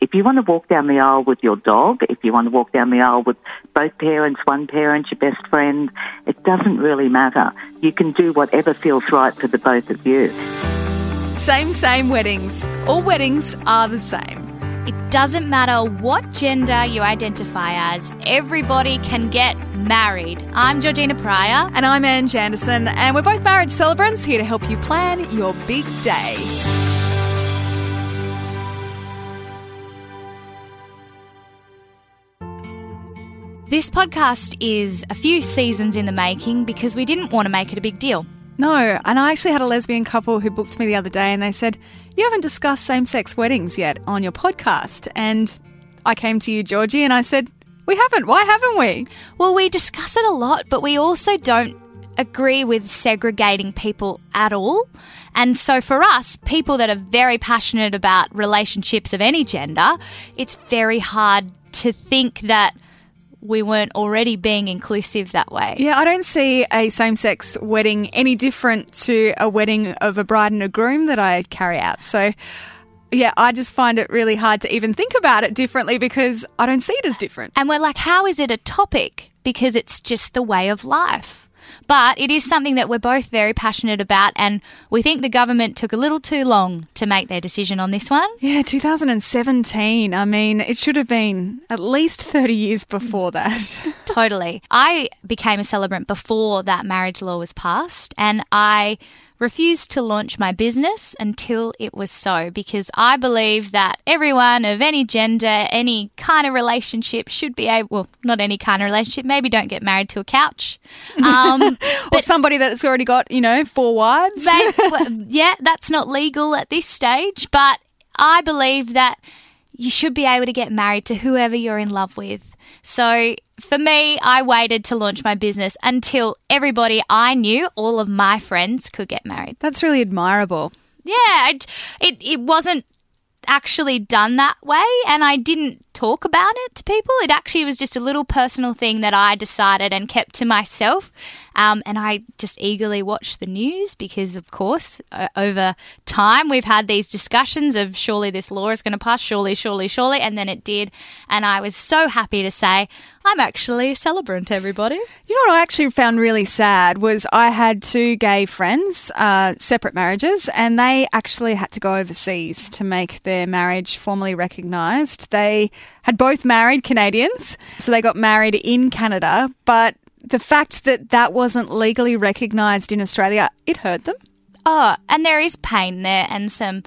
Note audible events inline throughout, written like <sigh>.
If you want to walk down the aisle with your dog, if you want to walk down the aisle with both parents, one parent, your best friend, it doesn't really matter. You can do whatever feels right for the both of you. Same, same weddings. All weddings are the same. It doesn't matter what gender you identify as, everybody can get married. I'm Georgina Pryor. And I'm Ann Janderson, and we're both marriage celebrants here to help you plan your big day. This podcast is a few seasons in the making because we didn't want to make it a big deal. No, and I actually had a lesbian couple who booked me the other day and they said, You haven't discussed same sex weddings yet on your podcast. And I came to you, Georgie, and I said, We haven't. Why haven't we? Well, we discuss it a lot, but we also don't agree with segregating people at all. And so for us, people that are very passionate about relationships of any gender, it's very hard to think that we weren't already being inclusive that way. Yeah, I don't see a same sex wedding any different to a wedding of a bride and a groom that I carry out. So, yeah, I just find it really hard to even think about it differently because I don't see it as different. And we're like, how is it a topic? Because it's just the way of life. But it is something that we're both very passionate about, and we think the government took a little too long to make their decision on this one. Yeah, 2017. I mean, it should have been at least 30 years before that. <laughs> totally. I became a celebrant before that marriage law was passed, and I refused to launch my business until it was so because I believe that everyone of any gender, any kind of relationship should be able, well, not any kind of relationship, maybe don't get married to a couch. <laughs> Um, but somebody that's already got, you know, four wives. <laughs> well, yeah, that's not legal at this stage, but I believe that you should be able to get married to whoever you're in love with. So for me, I waited to launch my business until everybody I knew, all of my friends, could get married. That's really admirable. Yeah, it, it, it wasn't actually done that way, and I didn't talk about it to people. It actually was just a little personal thing that I decided and kept to myself. Um, and I just eagerly watched the news because, of course, uh, over time we've had these discussions of surely this law is going to pass, surely, surely, surely, and then it did. And I was so happy to say, I'm actually a celebrant, everybody. You know what I actually found really sad was I had two gay friends, uh, separate marriages, and they actually had to go overseas to make their marriage formally recognised. They had both married Canadians, so they got married in Canada, but the fact that that wasn't legally recognised in Australia, it hurt them. Oh, and there is pain there and some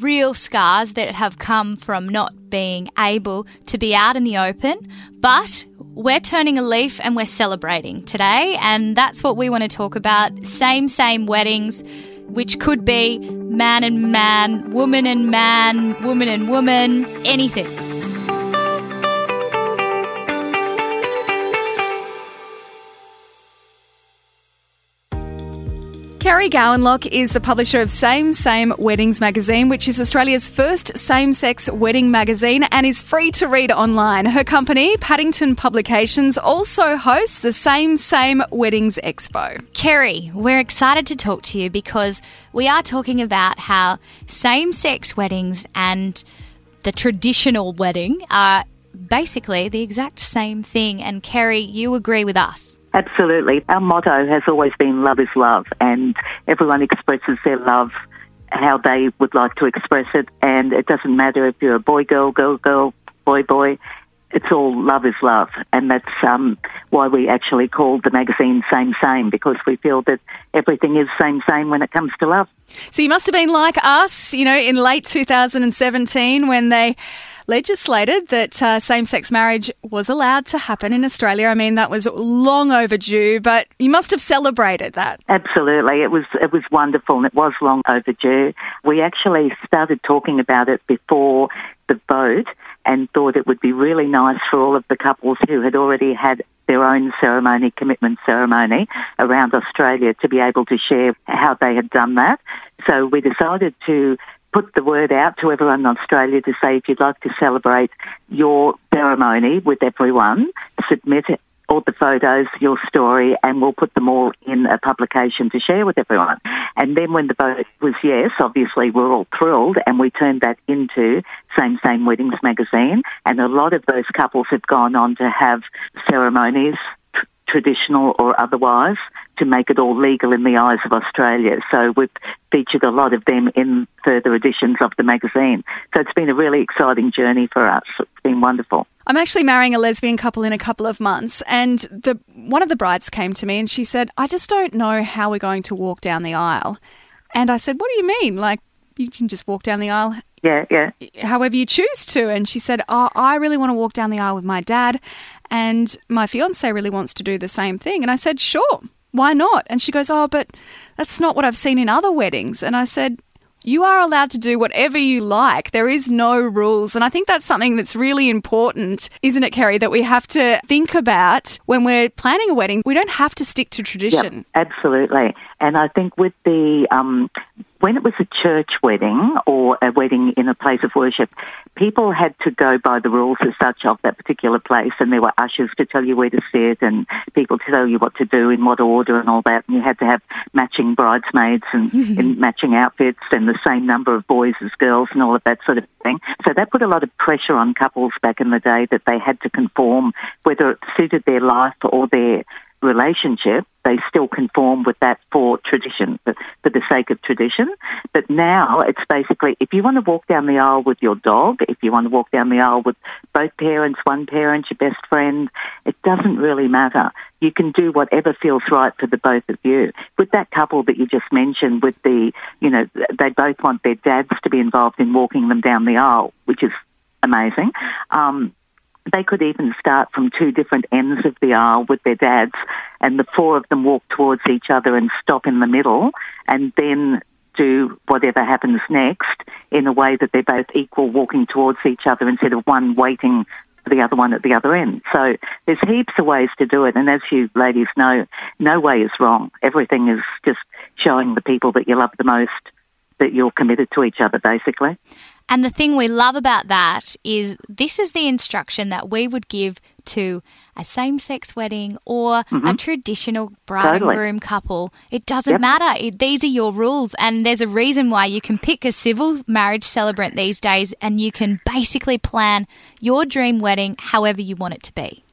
real scars that have come from not being able to be out in the open. But we're turning a leaf and we're celebrating today. And that's what we want to talk about same, same weddings, which could be man and man, woman and man, woman and woman, anything. Kerry Gowanlock is the publisher of Same Same Weddings magazine, which is Australia's first same sex wedding magazine and is free to read online. Her company, Paddington Publications, also hosts the Same Same Weddings Expo. Kerry, we're excited to talk to you because we are talking about how same sex weddings and the traditional wedding are basically the exact same thing. And Kerry, you agree with us. Absolutely. Our motto has always been love is love, and everyone expresses their love how they would like to express it. And it doesn't matter if you're a boy, girl, girl, girl, boy, boy. It's all love is love. And that's um, why we actually called the magazine Same Same, because we feel that everything is same same when it comes to love. So you must have been like us, you know, in late 2017 when they legislated that uh, same sex marriage was allowed to happen in Australia. I mean, that was long overdue, but you must have celebrated that. Absolutely. It was, it was wonderful and it was long overdue. We actually started talking about it before the vote and thought it would be really nice for all of the couples who had already had their own ceremony, commitment ceremony around Australia to be able to share how they had done that. So we decided to put the word out to everyone in Australia to say if you'd like to celebrate your ceremony with everyone, submit all the photos, your story, and we'll put them all in a publication to share with everyone. And then when the vote was yes, obviously we're all thrilled and we turned that into Same Same Weddings magazine. And a lot of those couples have gone on to have ceremonies, tr- traditional or otherwise, to make it all legal in the eyes of Australia. So we've featured a lot of them in further editions of the magazine. So it's been a really exciting journey for us. It's been wonderful. I'm actually marrying a lesbian couple in a couple of months, and the one of the brides came to me and she said, "I just don't know how we're going to walk down the aisle." And I said, "What do you mean? Like you can just walk down the aisle Yeah, yeah. however you choose to?" And she said, "Oh, I really want to walk down the aisle with my dad, and my fiance really wants to do the same thing." And I said, "Sure, why not?" And she goes, "Oh, but that's not what I've seen in other weddings." And I said, you are allowed to do whatever you like. There is no rules. And I think that's something that's really important, isn't it, Kerry, that we have to think about when we're planning a wedding. We don't have to stick to tradition. Yep, absolutely. And I think with the, um, when it was a church wedding or a wedding in a place of worship, people had to go by the rules as such of that particular place. And there were ushers to tell you where to sit and people to tell you what to do in what order and all that. And you had to have matching bridesmaids and, and matching outfits and the same number of boys as girls and all of that sort of thing. So that put a lot of pressure on couples back in the day that they had to conform, whether it suited their life or their relationship, they still conform with that for tradition, for, for the sake of tradition. But now it's basically if you want to walk down the aisle with your dog, if you want to walk down the aisle with both parents, one parent, your best friend, it doesn't really matter. You can do whatever feels right for the both of you. With that couple that you just mentioned, with the, you know, they both want their dads to be involved in walking them down the aisle, which is amazing. Um, they could even start from two different ends of the aisle with their dads, and the four of them walk towards each other and stop in the middle, and then do whatever happens next in a way that they're both equal, walking towards each other instead of one waiting for the other one at the other end. So there's heaps of ways to do it, and as you ladies know, no way is wrong. Everything is just showing the people that you love the most that you're committed to each other, basically. And the thing we love about that is this is the instruction that we would give to a same sex wedding or mm-hmm. a traditional bride totally. and groom couple. It doesn't yep. matter. It, these are your rules. And there's a reason why you can pick a civil marriage celebrant these days and you can basically plan your dream wedding however you want it to be.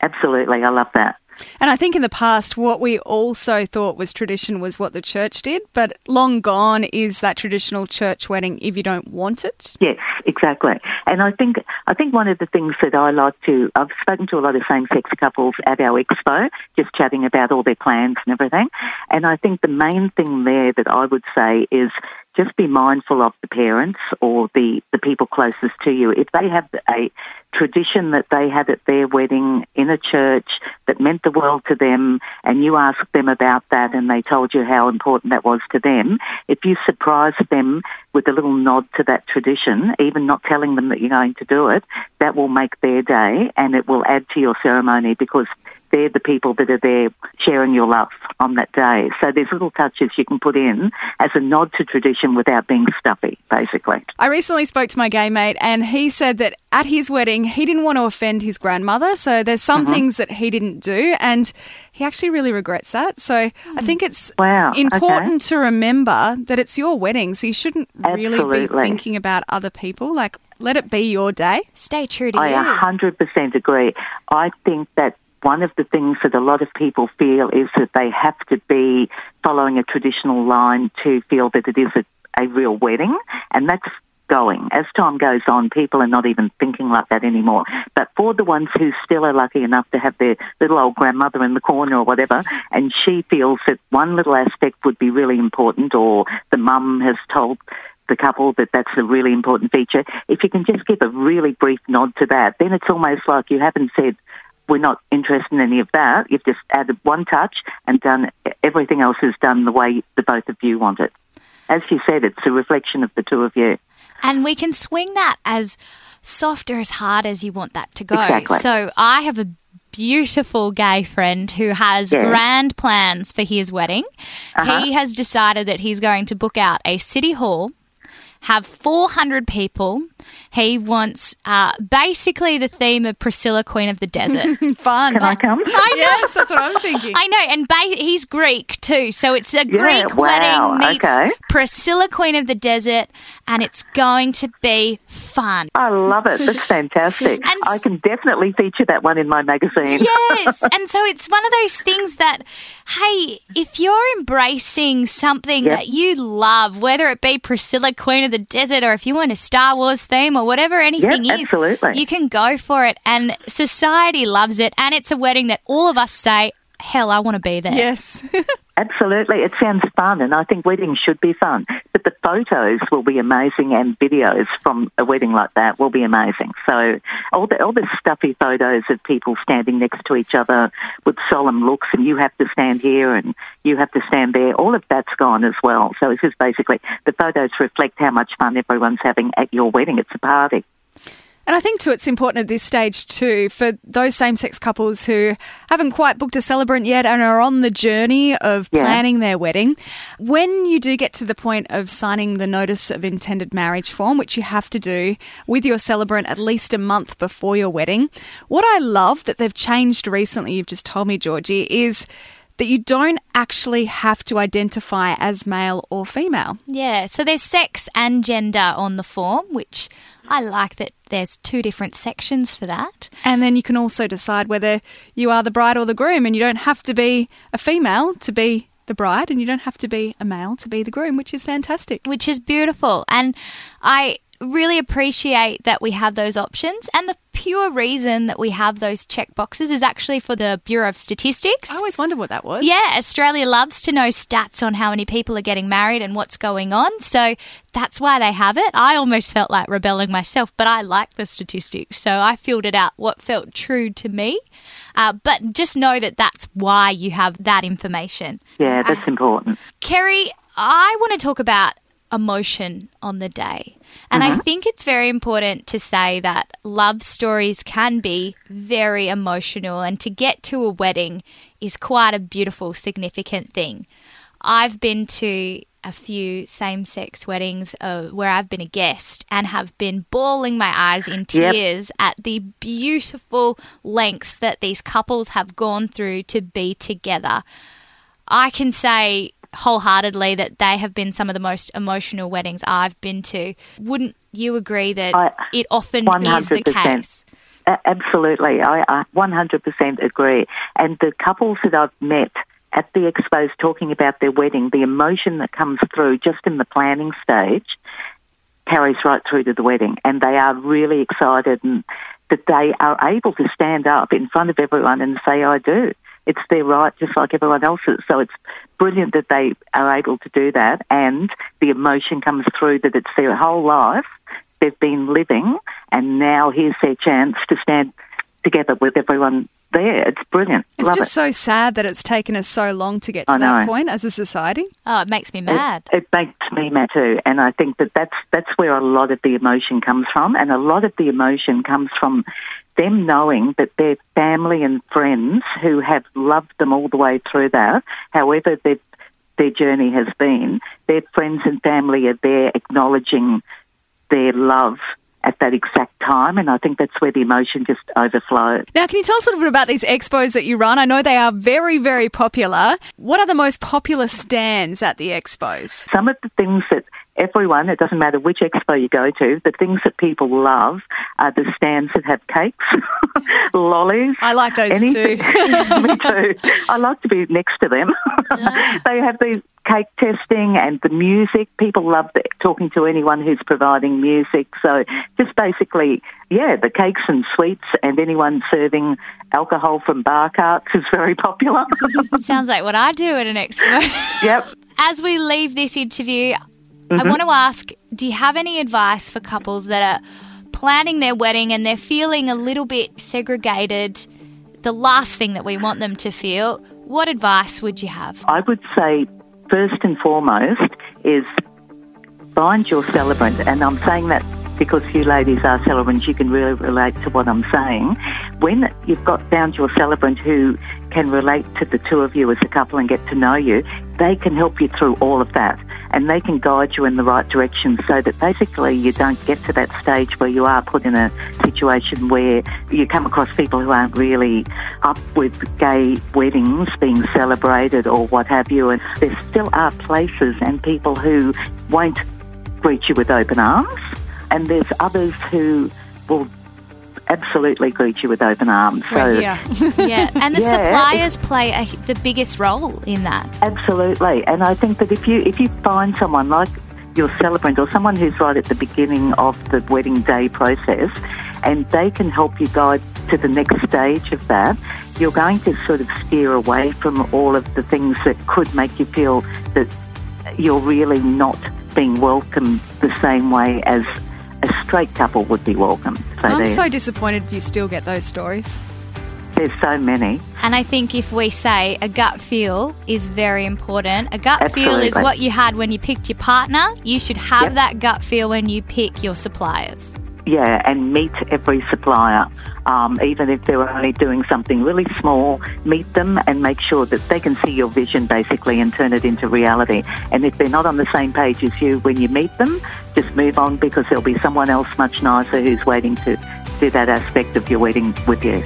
Absolutely. I love that. And I think in the past, what we also thought was tradition was what the church did, but long gone is that traditional church wedding if you don't want it. Yes, exactly. And I think I think one of the things that I like to I've spoken to a lot of same sex couples at our expo, just chatting about all their plans and everything. And I think the main thing there that I would say is just be mindful of the parents or the, the people closest to you. If they have a tradition that they had at their wedding in a church that meant the world to them and you asked them about that and they told you how important that was to them, if you surprise them with a little nod to that tradition, even not telling them that you're going to do it, that will make their day and it will add to your ceremony because they're the people that are there sharing your love on that day. So there's little touches you can put in as a nod to tradition without being stuffy, basically. I recently spoke to my gay mate and he said that at his wedding he didn't want to offend his grandmother. So there's some mm-hmm. things that he didn't do and he actually really regrets that. So I hmm. think it's wow. important okay. to remember that it's your wedding. So you shouldn't really be thinking about other people. Like let it be your day. Stay true to I you. I 100% agree. I think that one of the things that a lot of people feel is that they have to be following a traditional line to feel that it is a, a real wedding, and that's going. As time goes on, people are not even thinking like that anymore. But for the ones who still are lucky enough to have their little old grandmother in the corner or whatever, and she feels that one little aspect would be really important, or the mum has told the couple that that's a really important feature. If you can just give a really brief nod to that, then it's almost like you haven't said, we're not interested in any of that. You've just added one touch and done everything else is done the way the both of you want it. As you said, it's a reflection of the two of you. And we can swing that as soft or as hard as you want that to go. Exactly. So I have a beautiful gay friend who has yeah. grand plans for his wedding. Uh-huh. He has decided that he's going to book out a city hall have 400 people. He wants uh, basically the theme of Priscilla, Queen of the Desert. <laughs> Fun. Can I come? I know. Yes, that's what I'm thinking. I know, and ba- he's Greek too, so it's a Yeah, Greek wow, wedding meets okay. Priscilla, Queen of the Desert, and it's going to be fun. I love it. That's fantastic. <laughs> And I can definitely feature that one in my magazine. <laughs> Yes, and so it's one of those things that, hey, if you're embracing something Yep. that you love, whether it be Priscilla, Queen of the Desert, or if you want a Star Wars theme or whatever anything is, absolutely. you can go for it. And society loves it, and it's a wedding that all of us say, hell, I want to be there. Yes. <laughs> Absolutely. It sounds fun, and I think weddings should be fun. But the photos will be amazing, and videos from a wedding like that will be amazing. So all the all the stuffy photos of people standing next to each other with solemn looks, and you have to stand here and you have to stand there. All of that's gone as well. So it's just basically the photos reflect how much fun everyone's having at your wedding. It's a party. And I think too, it's important at this stage too for those same-sex couples who haven't quite booked a celebrant yet and are on the journey of Yeah. planning their wedding. When you do get to the point of signing the notice of intended marriage form, which you have to do with your celebrant at least a month before your wedding, what I love that they've changed recently, you've just told me, Georgie, is that you don't actually have to identify as male or female. Yeah, so there's sex and gender on the form, which I like that there's two different sections for that. And then you can also decide whether you are the bride or the groom, and you don't have to be a female to be the bride, and you don't have to be a male to be the groom, which is fantastic. which is beautiful. And I really appreciate that we have those options. And the pure reason that we have those check boxes is actually for the Bureau of Statistics. I always wondered what that was. Yeah, Australia loves to know stats on how many people are getting married and what's going on. So that's why they have it. I almost felt like rebelling myself, but I like the statistics. So I filled it out what felt true to me. Uh, but just know that that's why you have that information. Yeah, that's important. Kerry, I want to talk about emotion on the day. And I think it's very important to say that love stories can be very emotional, and to get to a wedding is quite a beautiful, significant thing. I've been to a few same sex weddings uh, where I've been a guest and have been bawling my eyes in Yep. tears at the beautiful lengths that these couples have gone through to be together. I can say wholeheartedly that they have been some of the most emotional weddings I've been to. Wouldn't you agree that I- it often is the case? Absolutely. I, I 100% agree. And the couples that I've met at the expos talking about their wedding, the emotion that comes through just in the planning stage carries right through to the wedding. And they are really excited and that they are able to stand up in front of everyone and say, I do. It's their right, just like everyone else's. So it's brilliant that they are able to do that. And the emotion comes through that it's their whole life they've been living, and now here's their chance to stand together with everyone there. It's brilliant. It's Love just it. so sad that it's taken us so long to get to I that know. point as a society. Oh, it makes me mad. It, it makes me mad too, and I think that that's that's where a lot of the emotion comes from, and a lot of the emotion comes from them knowing that their family and friends who have loved them all the way through that, however their their journey has been, their friends and family are there acknowledging their love at that exact time, and I think that's where the emotion just overflows. Now, can you tell us a little bit about these expos that you run? I know they are very, very popular. What are the most popular stands at the expos? some of the things that everyone, it doesn't matter which expo you go to, the things that people love are the stands that have cakes, <laughs> lollies. I like those anything. too. <laughs> <laughs> Me too. I like to be next to them. they have these cake testing and the music. People love the, talking to anyone who's providing music. So just basically, yeah, the cakes and sweets and anyone serving alcohol from bar carts is very popular. Sounds like what I do at an expo. yep. As we leave this interview, Mm-hmm. I want to ask do you have any advice for couples that are planning their wedding and they're feeling a little bit segregated? The last thing that we want them to feel. What advice would you have? I would say, first and foremost, is find your celebrant. And I'm saying that because you ladies are celebrants, you can really relate to what I'm saying. When you've got found your celebrant who can relate to the two of you as a couple and get to know you, they can help you through all of that. And they can guide you in the right direction so that basically you don't get to that stage where you are put in a situation where you come across people who aren't really up with gay weddings being celebrated or what have you. And there still are places and people who won't greet you with open arms, and there's others who will absolutely greet you with open arms. So yeah, <laughs> yeah, and the yeah. suppliers play a, the biggest role in that. Absolutely, and I think that if you if you find someone like your celebrant or someone who's right at the beginning of the wedding day process, and they can help you guide to the next stage of that, you're going to sort of steer away from all of the things that could make you feel that you're really not being welcomed the same way as a straight couple would be welcome. So I'm so disappointed you still get those stories. There's so many. And I think if we say a gut feel is very important, a gut Absolutely. feel is what you had when you picked your partner. You should have yep. that gut feel when you pick your suppliers. Yeah, and meet every supplier. Um, even if they're only doing something really small, meet them and make sure that they can see your vision basically and turn it into reality. And if they're not on the same page as you when you meet them, just move on because there'll be someone else much nicer who's waiting to do that aspect of your wedding with you.